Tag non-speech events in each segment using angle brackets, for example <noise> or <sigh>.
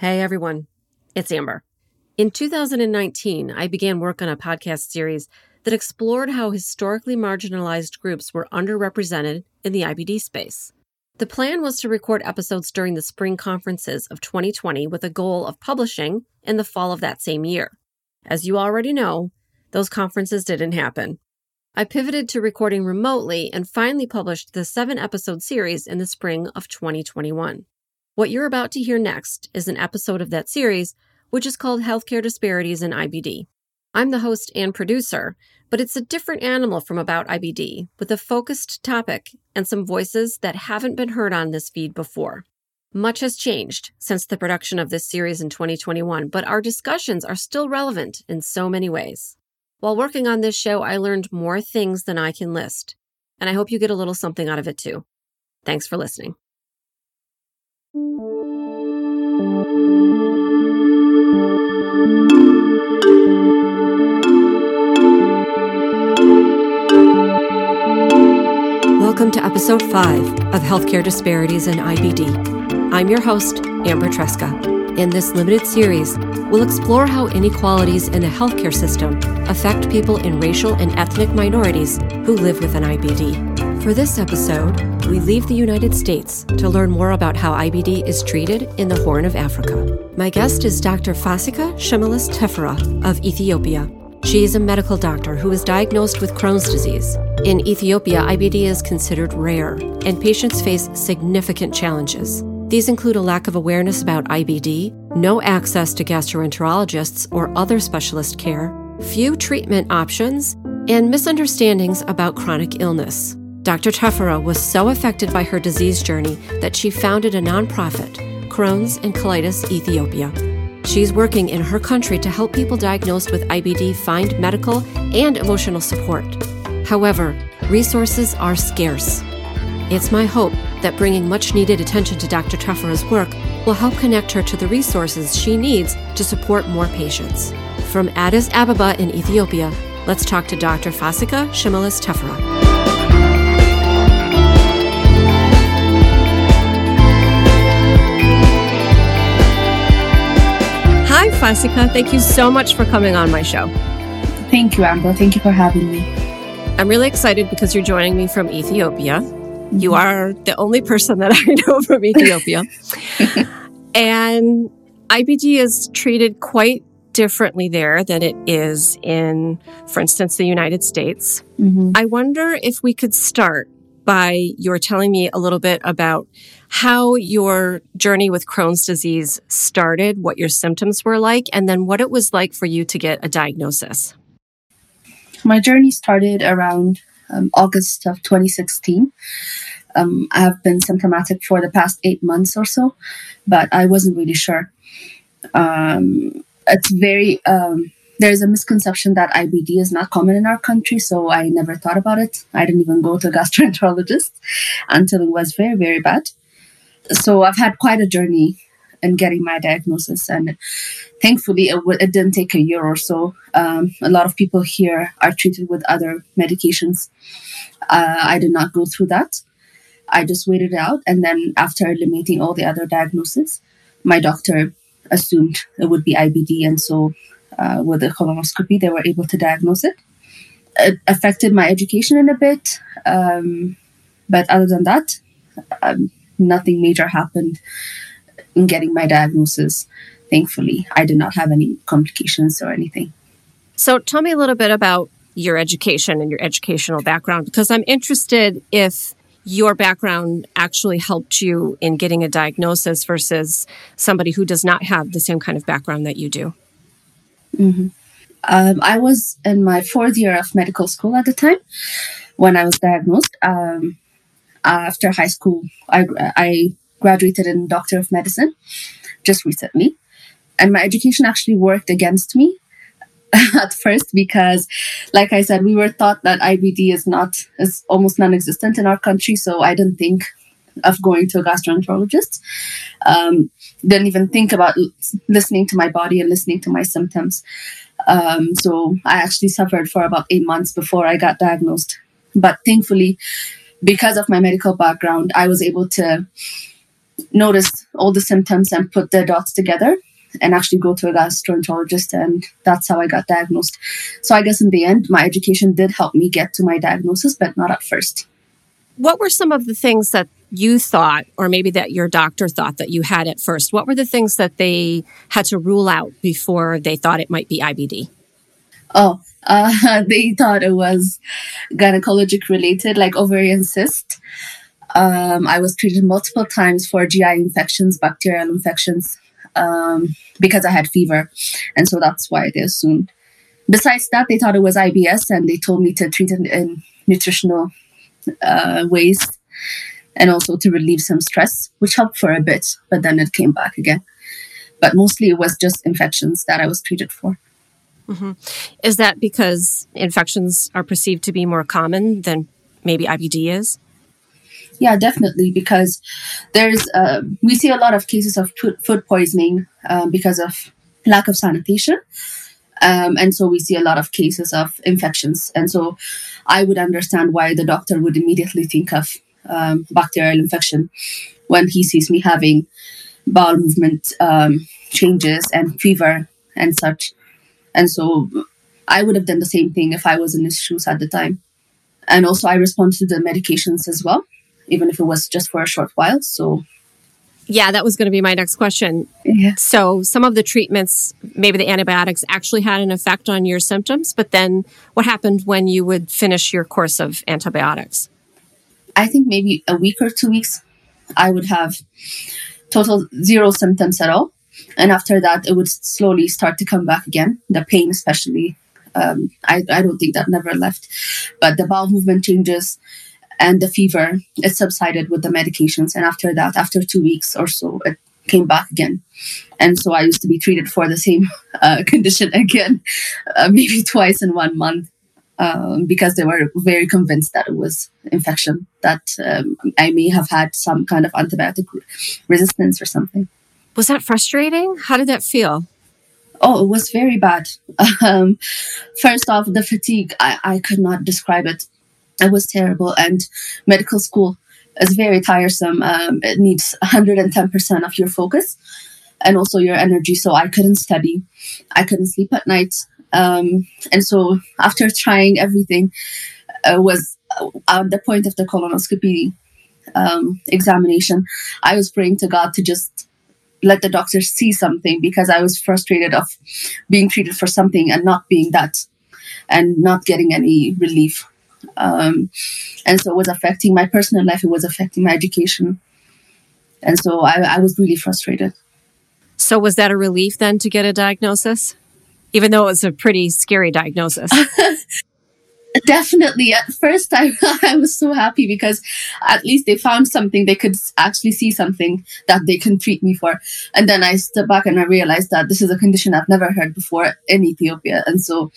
Hey everyone, it's Amber. In 2019, I began work on a podcast series that explored how historically marginalized groups were underrepresented in the IBD space. The plan was to record episodes during the spring conferences of 2020 with a goal of publishing in the fall of that same year. As you already know, those conferences didn't happen. I pivoted to recording remotely and finally published the seven episode series in the spring of 2021. What you're about to hear next is an episode of that series, which is called Healthcare Disparities in IBD. I'm the host and producer, but it's a different animal from About IBD, with a focused topic and some voices that haven't been heard on this feed before. Much has changed since the production of this series in 2021, but our discussions are still relevant in so many ways. While working on this show, I learned more things than I can list, and I hope you get a little something out of it too. Thanks for listening. Welcome to episode 5 of Healthcare Disparities in IBD. I'm your host, Amber Tresca. In this limited series, we'll explore how inequalities in the healthcare system affect people in racial and ethnic minorities who live with an IBD. For this episode, we leave the United States to learn more about how IBD is treated in the Horn of Africa. My guest is Dr. Fasika Shimeles Teferra of Ethiopia. She is a medical doctor who was diagnosed with Crohn's disease. In Ethiopia, IBD is considered rare, and patients face significant challenges. These include a lack of awareness about IBD, no access to gastroenterologists or other specialist care, few treatment options, and misunderstandings about chronic illness. Dr. Teferra was so affected by her disease journey that she founded a nonprofit, Crohn's and Colitis Ethiopia. She's working in her country to help people diagnosed with IBD find medical and emotional support. However, resources are scarce. It's my hope that bringing much needed attention to Dr. Teferra's work will help connect her to the resources she needs to support more patients. From Addis Ababa in Ethiopia, let's talk to Dr. Fasika Shimeles Teferra. Fasika. Thank you so much for coming on my show. Thank you, Amber. Thank you for having me. I'm really excited because you're joining me from Ethiopia. Mm-hmm. You are the only person that <laughs> I know from Ethiopia. <laughs> and IBD is treated quite differently there than it is in, for instance, the United States. Mm-hmm. I wonder if we could start by your telling me a little bit about how your journey with Crohn's disease started, what your symptoms were like, and then what it was like for you to get a diagnosis. My journey started around um, August of 2016. Um, I have been symptomatic for the past eight months or so, but I wasn't really sure. Um, it's very um, there's a misconception that IBD is not common in our country, so I never thought about it. I didn't even go to a <laughs> gastroenterologist until it was very, very bad. So I've had quite a journey in getting my diagnosis, and thankfully, it, w- it didn't take a year or so. Um, a lot of people here are treated with other medications. Uh, I did not go through that. I just waited out, and then after eliminating all the other diagnoses, my doctor assumed it would be IBD, and so uh, with the colonoscopy, they were able to diagnose it. It affected my education in a bit, um, but other than that, um, nothing major happened in getting my diagnosis. Thankfully, I did not have any complications or anything. So, tell me a little bit about your education and your educational background because I'm interested if your background actually helped you in getting a diagnosis versus somebody who does not have the same kind of background that you do. Mm-hmm. Um, I was in my fourth year of medical school at the time when I was diagnosed. Um, after high school, I, I graduated in Doctor of Medicine just recently. And my education actually worked against me <laughs> at first because like i said we were taught that ibd is not is almost non-existent in our country so i didn't think of going to a gastroenterologist um, didn't even think about listening to my body and listening to my symptoms. Um, so I actually suffered for about eight months before I got diagnosed. But thankfully, because of my medical background, I was able to notice all the symptoms and put the dots together and actually go to a gastroenterologist and that's how I got diagnosed. So I guess in the end my education did help me get to my diagnosis but not at first. What were some of the things that you thought or maybe that your doctor thought that you had at first? What were the things that they had to rule out before they thought it might be IBD? Oh, uh, <laughs> they thought it was gynecologic related, like ovarian cyst. Um, I was treated multiple times for GI infections, bacterial infections, um, because I had fever. And so that's why they assumed. Besides that, they thought it was IBS and they told me to treat it in nutritional uh, ways and also to relieve some stress, which helped for a bit, but then it came back again. But mostly it was just infections that I was treated for. Mm-hmm. Is that because infections are perceived to be more common than maybe IBD is? Yeah, definitely. Because there's uh, we see a lot of cases of food poisoning um, because of lack of sanitation, um, and so we see a lot of cases of infections. And so I would understand why the doctor would immediately think of um, bacterial infection when he sees me having bowel movement um, changes and fever and such. And so I would have done the same thing if I was in his shoes at the time. And also, I responded to the medications as well, even if it was just for a short while. So, yeah, that was going to be my next question. Yeah. So, some of the treatments, maybe the antibiotics actually had an effect on your symptoms, but then what happened when you would finish your course of antibiotics? I think maybe a week or two weeks, I would have total zero symptoms at all. And after that, it would slowly start to come back again. The pain, especially, um, I, I don't think that never left. But the bowel movement changes and the fever, it subsided with the medications. And after that, after two weeks or so, it came back again. And so I used to be treated for the same <laughs> uh, condition <laughs> again, uh, maybe twice in one month. Um, because they were very convinced that it was infection, that um, I may have had some kind of antibiotic resistance or something. Was that frustrating? How did that feel? Oh, it was very bad. <laughs> Um, first off, the fatigue, I, I could not describe it. It was terrible. And medical school is very tiresome. Um, it needs 110% of your focus and also your energy. So I couldn't study. I couldn't sleep at night. Um, and so after trying everything, uh, was uh, at the point of the colonoscopy um, examination, I was praying to God to just let the doctor see something because I was frustrated of being treated for something and not being that and not getting any relief. Um, and so it was affecting my personal life, it was affecting my education. And so I, I was really frustrated. So, was that a relief then to get a diagnosis? Even though it was a pretty scary diagnosis. <laughs> definitely. At first I, <laughs> I was so happy because at least they found something. They could actually see something that they can treat me for. And then i stepped back and i realized that this is a condition i've never heard before in ethiopia. And so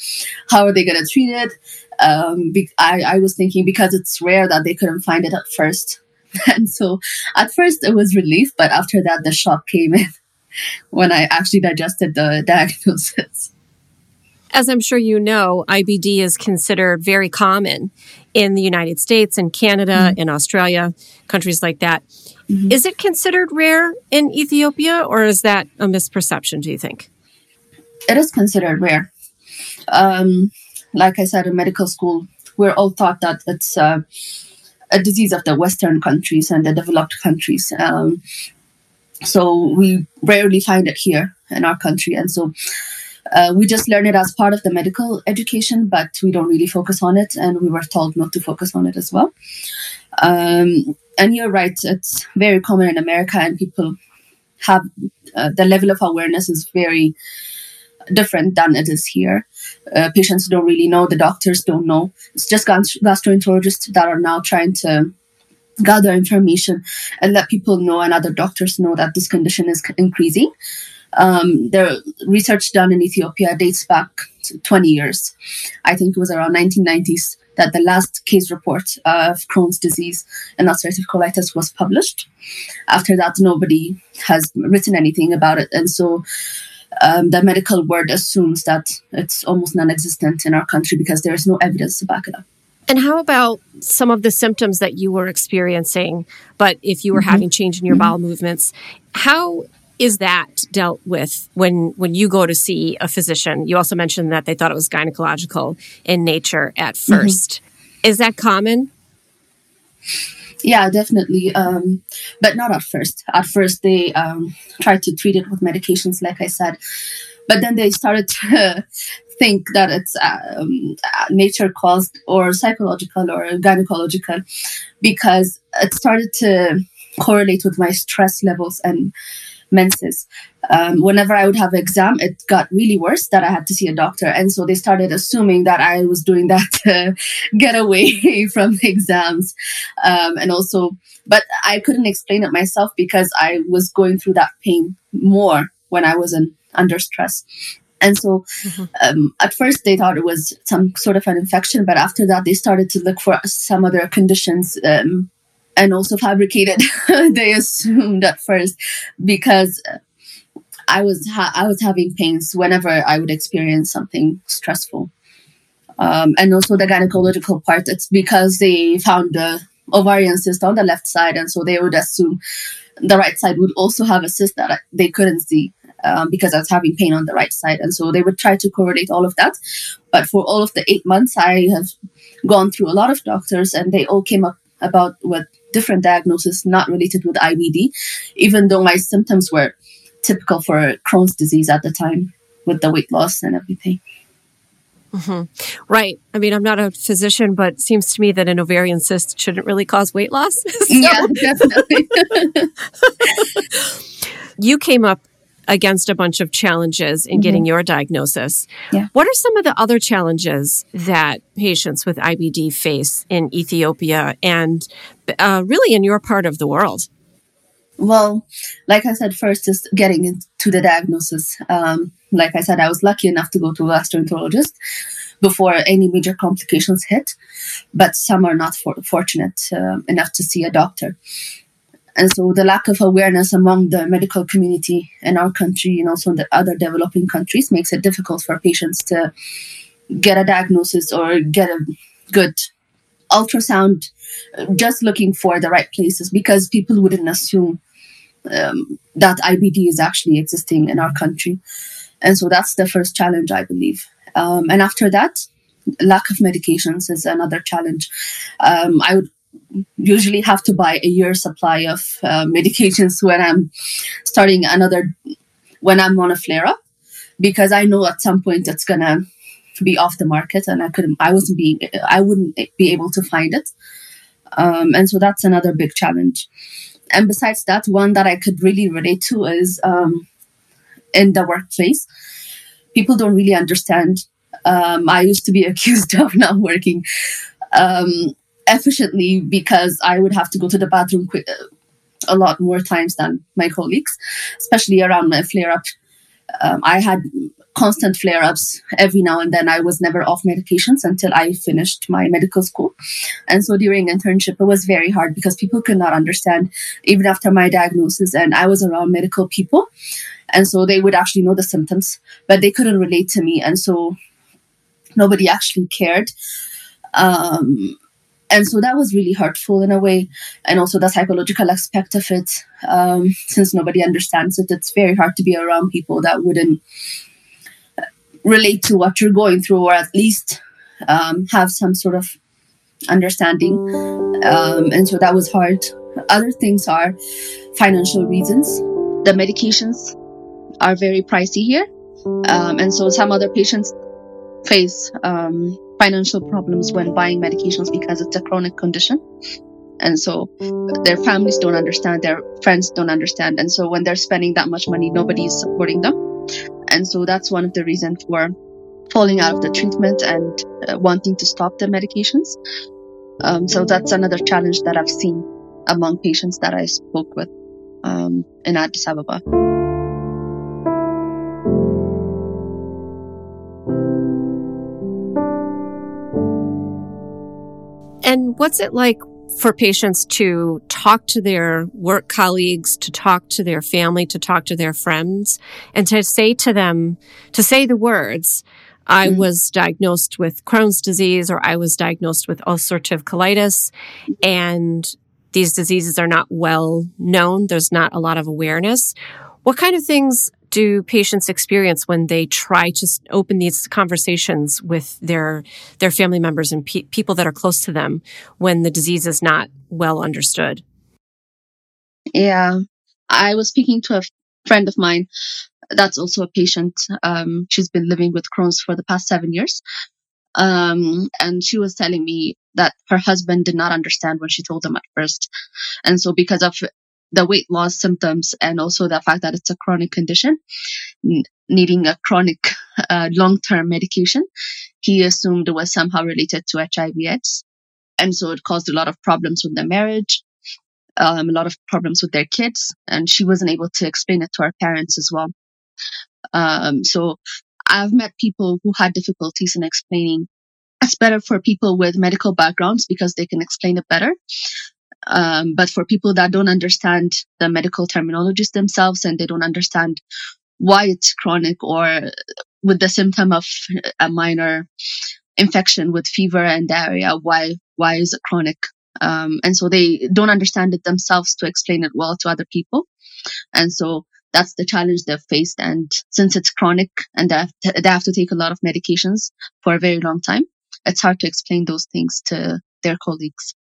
how are they going to treat it? Um, be- I, I was thinking because it's rare that they couldn't find it at first. <laughs> And so at first it was relief but after that the shock came in when i actually digested the diagnosis as I'm sure you know, IBD is considered very common in the United States and Canada mm-hmm. in Australia, countries like that. Mm-hmm. Is it considered rare in Ethiopia or is that a misperception, do you think? It is considered rare. Um, like I said in medical school, we're all taught that it's uh, a disease of the Western countries and the developed countries. Um, so we rarely find it here in our country. And so uh, we just learn it as part of the medical education, but we don't really focus on it, and we were told not to focus on it as well. Um, and you're right; it's very common in America, and people have uh, the level of awareness is very different than it is here. Uh, patients don't really know; the doctors don't know. It's just gastroenterologists that are now trying to gather information and let people know and other doctors know that this condition is increasing um, the research done in Ethiopia dates back 20 years. I think it was around 1990s that the last case report of Crohn's disease and ulcerative colitis was published. After that, nobody has written anything about it. And so um, the medical world assumes that it's almost non existent in our country because there is no evidence to back it up. And how about some of the symptoms that you were experiencing, but if you were mm-hmm. having change in your mm-hmm. bowel movements, how is that dealt with when when you go to see a physician? You also mentioned that they thought it was gynecological in nature at 1st mm-hmm. Is that common? Yeah, definitely. Um, but not at first. At first, they um, tried to treat it with medications, like I said. But then they started to <laughs> think that it's um, nature caused or psychological or gynecological because it started to correlate with my stress levels and menses. Um, whenever I would have exam, it got really worse that I had to see a doctor, and so they started assuming that I was doing that <laughs> to get away <laughs> from exams, um, and also, but I couldn't explain it myself because I was going through that pain more when I was in, under stress. And so mm-hmm. um, at first they thought it was some sort of an infection, but after that they started to look for some other conditions um, and also fabricated. <laughs> they assumed at first because I was ha- I was having pains whenever I would experience something stressful. Um, and also the gynecological part, it's because they found the ovarian cyst on the left side, and so they would assume the right side would also have a cyst that they couldn't see um, because I was having pain on the right side, and so they would try to correlate all of that. But for all of the eight months, I have gone through a lot of doctors, and they all came up about with different diagnosis not related with IBD, even though my symptoms were typical for Crohn's disease at the time with the weight loss and everything. Mm-hmm. Right. I mean, I'm not a physician, but it seems to me that an ovarian cyst shouldn't really cause weight loss. <laughs> so. Yeah, definitely. <laughs> you came up against a bunch of challenges in mm-hmm. getting your diagnosis. Yeah. What are some of the other challenges that patients with IBD face in Ethiopia and uh, really in your part of the world? Well, like I said, first is getting into the diagnosis. Um, like I said, I was lucky enough to go to a gastroenterologist before any major complications hit, but some are not for- fortunate uh, enough to see a doctor. And so the lack of awareness among the medical community in our country and also in the other developing countries makes it difficult for patients to get a diagnosis or get a good ultrasound just looking for the right places because people wouldn't assume um, that IBD is actually existing in our country. And so that's the first challenge, I believe. Um, and after that, lack of medications is another challenge. Um, I would usually have to buy a year supply of uh, medications when I'm starting another when I'm on a flare up because I know at some point it's gonna be off the market and I couldn't I wasn't being I wouldn't be able to find it. Um, and so that's another big challenge. And besides that one that I could really relate to is um, in the workplace people don't really understand. Um, I used to be <laughs> accused of not working. Um, efficiently because I would have to go to the bathroom qu- a lot more times than my colleagues, especially around my flare up. Um, I had constant flare ups every now and then. I was never off medications until I finished my medical school. And so during internship, it was very hard because people could not understand, even after my diagnosis, and I was around medical people. And so they would actually know the symptoms, but they couldn't relate to me. And so nobody actually cared. Um, and so that was really hurtful in a way. And also the psychological aspect of it. Um, since nobody understands it it's very hard to be around people that wouldn't relate to what you're going through or at least um, have some sort of understanding. Um, and so that was hard. Other things are financial reasons. The medications are very pricey here. Um, and so some other patients face um, financial problems when buying medications because it's a chronic condition. And so their families don't understand, their friends don't understand. And so when they're spending that much money, nobody is supporting them. And so that's one of the reasons for falling out of the treatment and uh, wanting to stop the medications. Um, so that's another challenge that I've seen among patients that I spoke with um, in Addis Ababa. And what's it like for patients to talk to their work colleagues, to talk to their family, to talk to their friends, and to say to them, to say the words, I mm-hmm. was diagnosed with Crohn's disease or I was diagnosed with ulcerative colitis and these diseases are not well known. There's not a lot of awareness. What kind of things do patients experience when they try to open these conversations with their their family members and pe- people that are close to them when the disease is not well understood? Yeah, I was speaking to a friend of mine that's also a patient. Um, she's been living with Crohn's for the past seven years. Um, and she was telling me that her husband did not understand when she told him at first. And so because of the weight loss symptoms and also the fact that it's a chronic condition, needing a chronic <laughs> uh, long-term medication, he assumed it was somehow related to HIV/AIDS. And so it caused a lot of problems with the marriage, um, a lot of problems with their kids. And she wasn't able to explain it to her parents as well. Um, so I've met people who had difficulties in explaining. It's better for people with medical backgrounds because they can explain it better. Um, but for people that don't understand the medical terminologies themselves and they don't understand why it's chronic or with the symptom of a minor infection with fever and diarrhea, why why is it chronic? Um, and so they don't understand it themselves to explain it well to other people. And so that's the challenge they've faced. And since it's chronic and they have, to, they have to take a lot of medications for a very long time, it's hard to explain those things to their colleagues.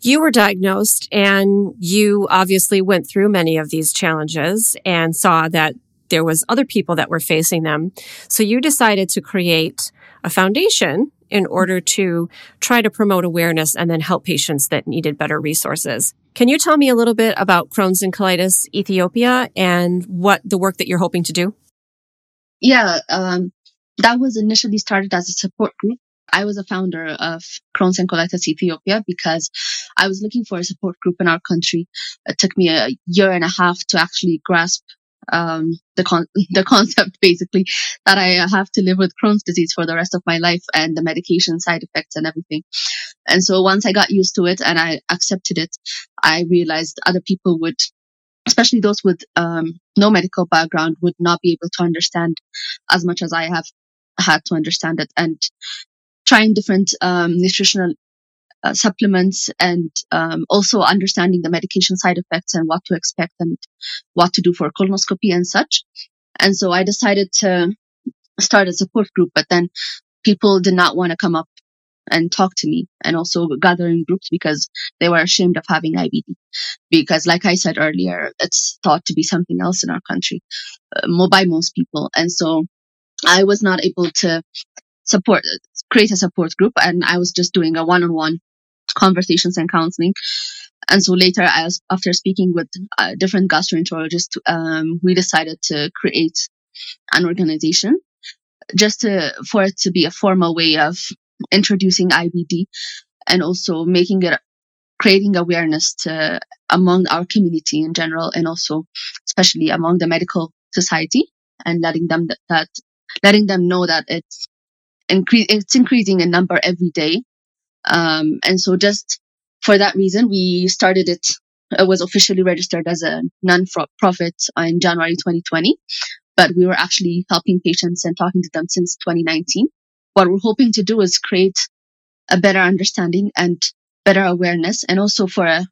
You were diagnosed and you obviously went through many of these challenges and saw that there was other people that were facing them. So you decided to create a foundation in order to try to promote awareness and then help patients that needed better resources. Can you tell me a little bit about Crohn's and Colitis Ethiopia and what the work that you're hoping to do? Yeah, um, that was initially started as a support group. I was a founder of Crohn's and Colitis Ethiopia because I was looking for a support group in our country. It took me a year and a half to actually grasp um, the con- <laughs> the concept basically that I have to live with Crohn's disease for the rest of my life and the medication side effects and everything. And so once I got used to it and I accepted it, I realized other people would, especially those with um, no medical background, would not be able to understand as much as I have had to understand it. And trying different um, nutritional uh, supplements and um, also understanding the medication side effects and what to expect and what to do for colonoscopy and such. And so I decided to start a support group, but then people did not want to come up and talk to me and also gather in groups because they were ashamed of having IBD. Because like I said earlier, it's thought to be something else in our country uh, by most people. And so I was not able to support, create a support group and I was just doing a one-on-one conversations and counseling. And so later, as after speaking with uh, different gastroenterologists, um, we decided to create an organization just to, for it to be a formal way of introducing IBD and also making it creating awareness to among our community in general and also especially among the medical society and letting them that letting them know that it's it's increasing in number every day. Um, and so just for that reason we started it it was officially registered as a non-profit in January 2020 but we were actually helping patients and talking to them since 2019 what we're hoping to do is create a better understanding and better awareness and also for uh,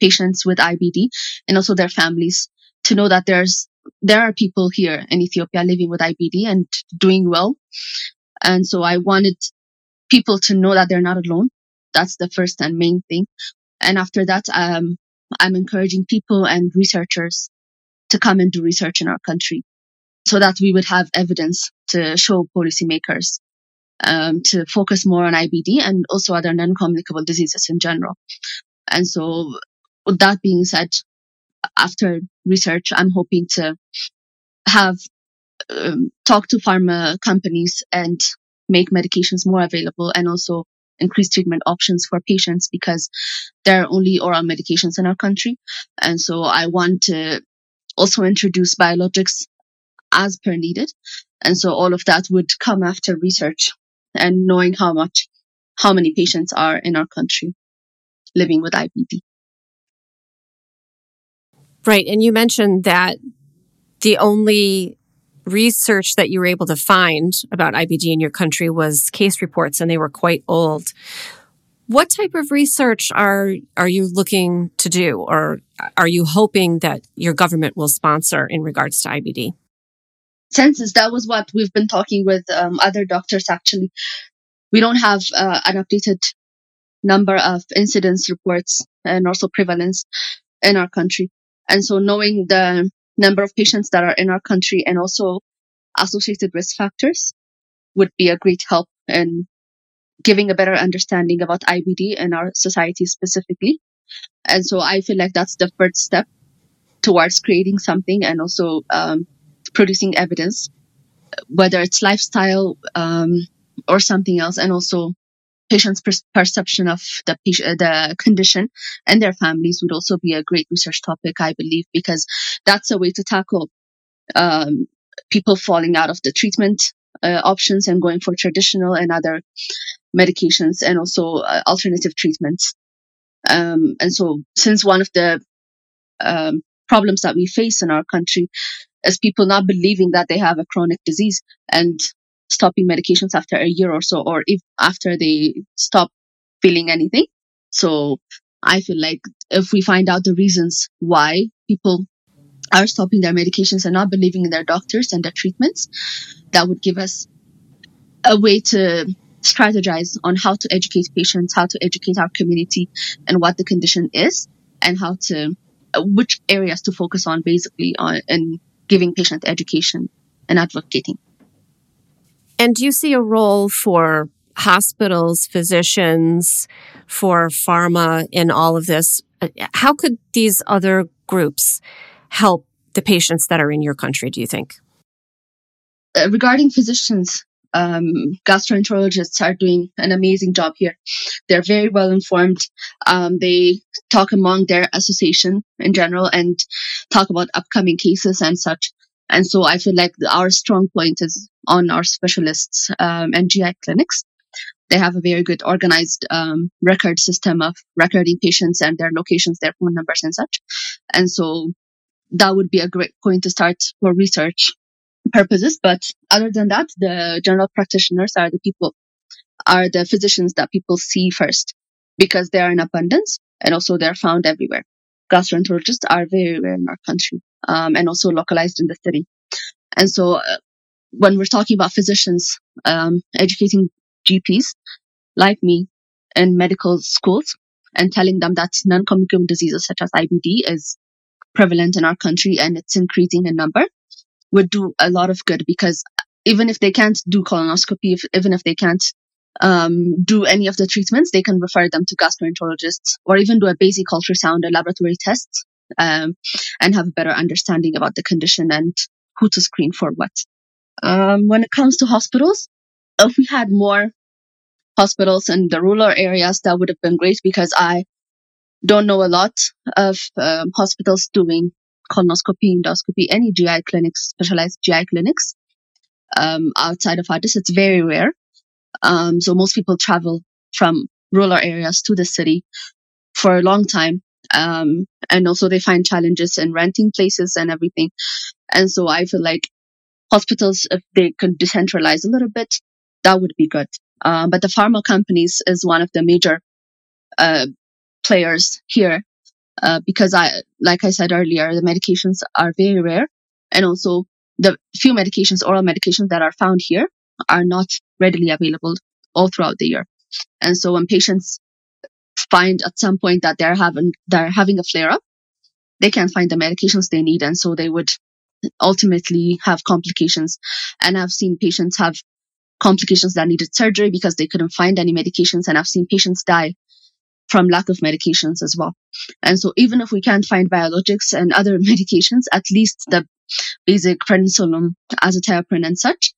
patients with IBD and also their families to know that there's there are people here in Ethiopia living with IBD and doing well. And so I wanted people to know that they're not alone. That's the first and main thing. And after that, um, I'm encouraging people and researchers to come and do research in our country so that we would have evidence to show policymakers um, to focus more on IBD and also other non-communicable diseases in general. And so, with that being said, after research, I'm hoping to have um, talk to pharma companies and make medications more available and also increase treatment options for patients because there are only oral medications in our country. And so I want to also introduce biologics as per needed. And so all of that would come after research and knowing how much, how many patients are in our country living with IBD. Right. And you mentioned that the only research that you were able to find about IBD in your country was case reports and they were quite old. What type of research are are you looking to do or are you hoping that your government will sponsor in regards to IBD? Census, that was what we've been talking with um, other doctors actually. We don't have uh, an updated number of incidence reports and also prevalence in our country. And so knowing the number of patients that are in our country and also associated risk factors would be a great help in giving a better understanding about IBD in our society specifically. And so I feel like that's the first step towards creating something and also um, producing evidence, whether it's lifestyle um, or something else, and also patients' per- perception of the patient, the condition and their families would also be a great research topic, I believe, because that's a way to tackle um, people falling out of the treatment uh, options and going for traditional and other medications and also uh, alternative treatments. Um, and so, since one of the um, problems that we face in our country is people not believing that they have a chronic disease and stopping medications after a year or so, or if after they stop feeling anything. So, I feel like if we find out the reasons why people are stopping their medications and not believing in their doctors and their treatments, that would give us a way to strategize on how to educate patients, how to educate our community and what the condition is and how to, uh, which areas to focus on basically on in giving patient education and advocating. And do you see a role for hospitals, physicians, for pharma in all of this? How could these other groups help the patients that are in your country, do you think? Uh, regarding physicians, um, gastroenterologists are doing an amazing job here. They're very well informed. Um, they talk among their association in general and talk about upcoming cases and such. And so I feel like our strong point is on our specialists um, and GI clinics. They have a very good organized um, record system of recording patients and their locations, their phone numbers, and such. And so that would be a great point to start for research purposes. But other than that, the general practitioners are the people, are the physicians that people see first because they are in abundance and also they're found everywhere. Gastroenterologists are very rare in our country um, and also localized in the city. And so uh, when we're talking about physicians, um, educating GPs like me in medical schools and telling them that non-communicable diseases such as IBD is prevalent in our country and it's increasing in number would do a lot of good because even if they can't do colonoscopy, if, even if they can't um, do any of the treatments, they can refer them to gastroenterologists or even do a basic ultrasound or laboratory tests um, and have a better understanding about the condition and who to screen for what. Um, when it comes to hospitals, if we had more hospitals in the rural areas, that would have been great because I don't know a lot of um, hospitals doing colonoscopy, endoscopy, any GI clinics, specialized GI clinics um, outside of Addis. It's very rare. Um, so most people travel from rural areas to the city for a long time. Um, and also they find challenges in renting places and everything. And so I feel like hospitals, if they could decentralize a little bit, that would be good. Uh, but the pharma companies is one of the major uh, players here uh, because I, like I said earlier, the medications are very rare, and also the few medications, oral medications that are found here, are not readily available all throughout the year. And so when patients find at some point that they're having they're having a flare up, they can't find the medications they need, and so they would ultimately have complications. And I've seen patients have complications that needed surgery because they couldn't find any medications, and I've seen patients die from lack of medications as well. And so even if we can't find biologics and other <laughs> medications, at least the basic prednisolone, azathioprine and such,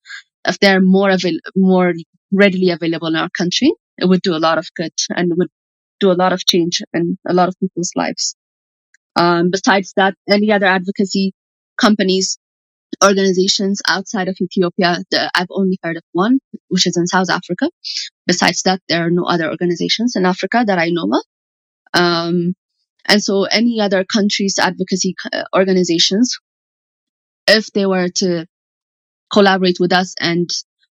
if they're more avail- more readily available in our country, it would do a lot of good and would do a lot of change in a lot of people's lives. Um, besides that, any other advocacy companies, organizations outside of Ethiopia, the, I've only heard of one, which is in South Africa. Besides that, there are no other organizations in Africa that I know of. Um, and so any other countries' advocacy uh, organizations, if they were to collaborate with us and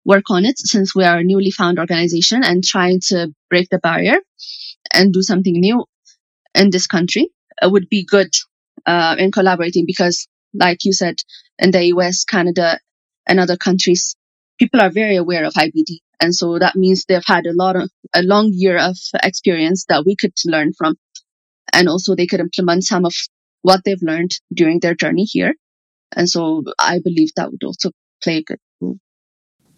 work on it since we are a newly found organization and trying to break the barrier and do something new in this country it would be good uh, in collaborating because like you said in the us canada and other countries people are very aware of ibd and so that means they've had a lot of a long year of experience that we could learn from. And also they could implement some of what they've learned during their journey here. And so i believe that would also play a good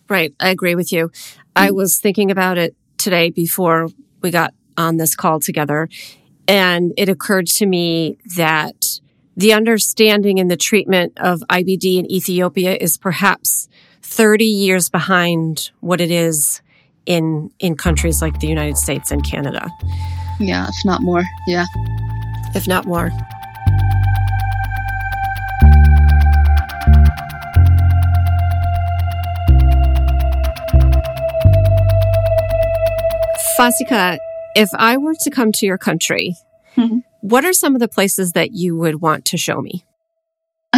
right i agree with you i mm. was thinking about it today before we got on this call together and it occurred to me that the understanding and the treatment of IBD in Ethiopia is perhaps 30 years behind what it is in in countries like the United States and Canada. Yeah, if not more. Yeah. If not more. Fasika, if I were to come to your country, mm-hmm. what are some of the places that you would want to show me? <laughs>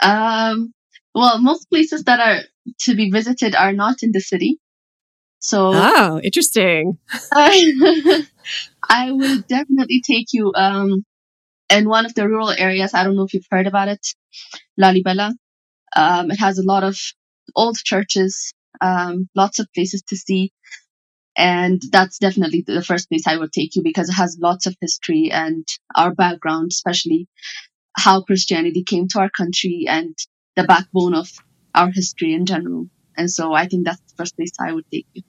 um, well, most places that are to be visited are not in the city. So, oh, interesting. I, <laughs> I would definitely take you um, in one of the rural areas. I don't know if you've heard about it, Lalibela. Um, it has a lot of old churches, um, lots of places to see. And that's definitely the first place I would take you because it has lots of history and our background, especially how Christianity came to our country and the backbone of our history in general. And so I think that's the first place I would take you.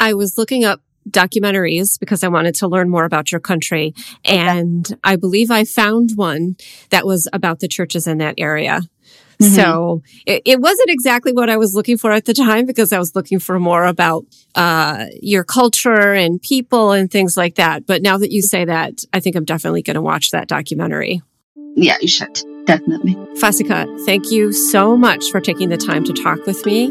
I was looking up documentaries because I wanted to learn more about your country. And I believe I found one that was about the churches in that area. Mm-hmm. So it, it, wasn't exactly what I was looking for at the time because I was looking for more about uh, your culture and people and things like that. But now that you say that, I think I'm definitely going to watch that documentary. Yeah, you should. Definitely. Fasika, thank you so much for taking the time to talk with me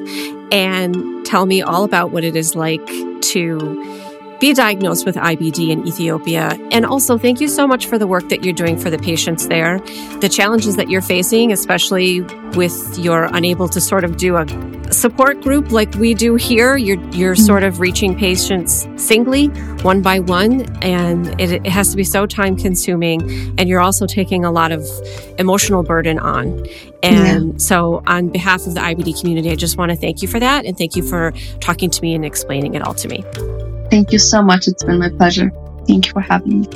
and tell me all about what it is like to be diagnosed with IBD in Ethiopia. And also, thank you so much for the work that you're doing for the patients there. The challenges that you're facing, especially with you're unable to sort of do a support group like we do here. You're you're mm-hmm. sort of reaching patients singly, one by one, and it, it has to be so time consuming. And you're also taking a lot of emotional burden on. And yeah. so, on behalf of the IBD community, I just want to thank you for that, and thank you for talking to me and explaining it all to me. Thank you so much. It's been my pleasure. Thank you for having me.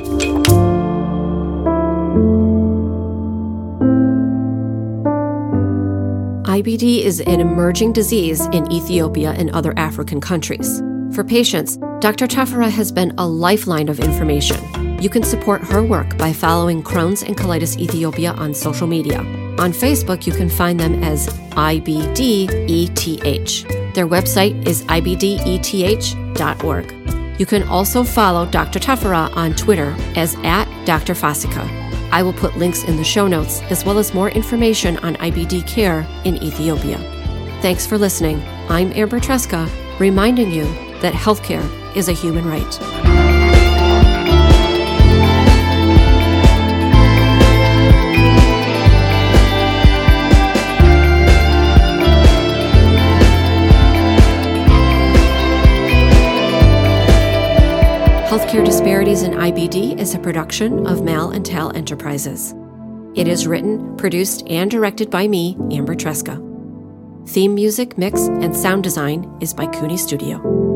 IBD is an emerging disease in Ethiopia and other African countries. For patients, Dr. Teferra has been a lifeline of information. You can support her work by following Crohn's and Colitis Ethiopia on social media. On Facebook, you can find them as IBDETH. Their website is ibdeth.org. You can also follow Dr. Teferra on Twitter as at Dr. Fasika. I will put links in the show notes as well as more information on IBD care in Ethiopia. Thanks for listening. I'm Amber Tresca, reminding you that healthcare is a human right. Disparities in IBD is a production of Mal and Tal Enterprises. It is written, produced, and directed by me, Amber Tresca. Theme music, mix, and sound design is by Cooney Studio.